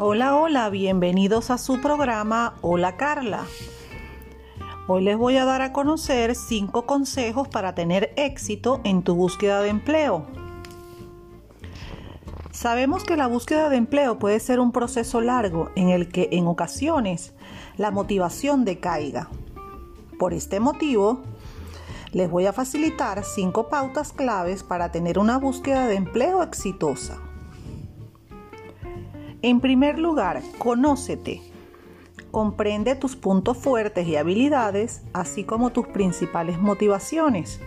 Hola, hola, bienvenidos a su programa Hola Carla. Hoy les voy a dar a conocer 5 consejos para tener éxito en tu búsqueda de empleo. Sabemos que la búsqueda de empleo puede ser un proceso largo en el que en ocasiones la motivación decaiga. Por este motivo, les voy a facilitar 5 pautas claves para tener una búsqueda de empleo exitosa. En primer lugar, conócete. Comprende tus puntos fuertes y habilidades, así como tus principales motivaciones.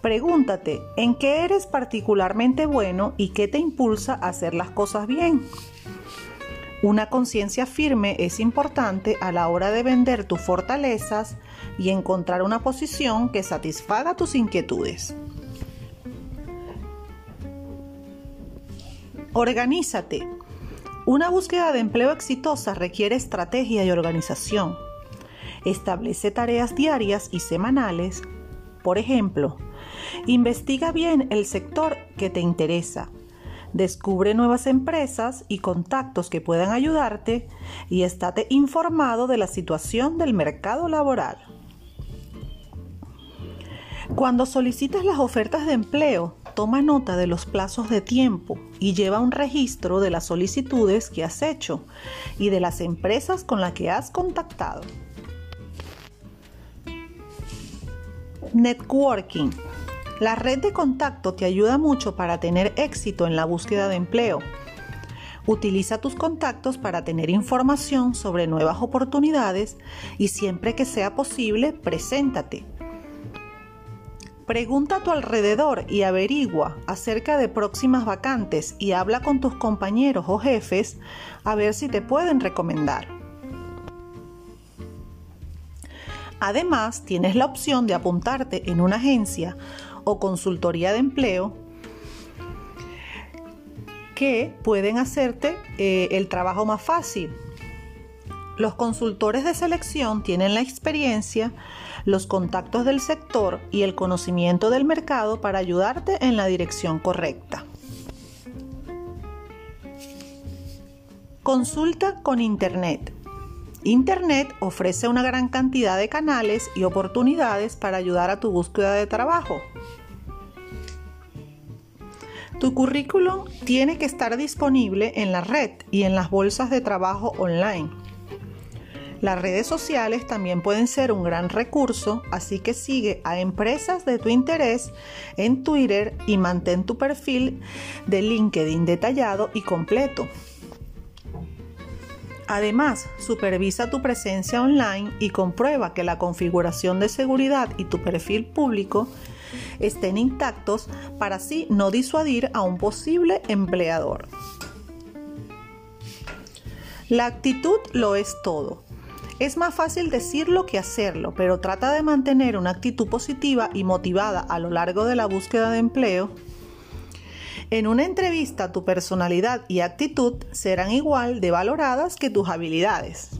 Pregúntate en qué eres particularmente bueno y qué te impulsa a hacer las cosas bien. Una conciencia firme es importante a la hora de vender tus fortalezas y encontrar una posición que satisfaga tus inquietudes. Organízate. Una búsqueda de empleo exitosa requiere estrategia y organización. Establece tareas diarias y semanales. Por ejemplo, investiga bien el sector que te interesa. Descubre nuevas empresas y contactos que puedan ayudarte y estate informado de la situación del mercado laboral. Cuando solicitas las ofertas de empleo, toma nota de los plazos de tiempo y lleva un registro de las solicitudes que has hecho y de las empresas con las que has contactado. Networking. La red de contacto te ayuda mucho para tener éxito en la búsqueda de empleo. Utiliza tus contactos para tener información sobre nuevas oportunidades y siempre que sea posible, preséntate Pregunta a tu alrededor y averigua acerca de próximas vacantes y habla con tus compañeros o jefes a ver si te pueden recomendar. Además, tienes la opción de apuntarte en una agencia o consultoría de empleo que pueden hacerte eh, el trabajo más fácil. Los consultores de selección tienen la experiencia los contactos del sector y el conocimiento del mercado para ayudarte en la dirección correcta. Consulta con Internet. Internet ofrece una gran cantidad de canales y oportunidades para ayudar a tu búsqueda de trabajo. Tu currículum tiene que estar disponible en la red y en las bolsas de trabajo online. Las redes sociales también pueden ser un gran recurso, así que sigue a empresas de tu interés en Twitter y mantén tu perfil de LinkedIn detallado y completo. Además, supervisa tu presencia online y comprueba que la configuración de seguridad y tu perfil público estén intactos para así no disuadir a un posible empleador. La actitud lo es todo. Es más fácil decirlo que hacerlo, pero trata de mantener una actitud positiva y motivada a lo largo de la búsqueda de empleo. En una entrevista tu personalidad y actitud serán igual de valoradas que tus habilidades.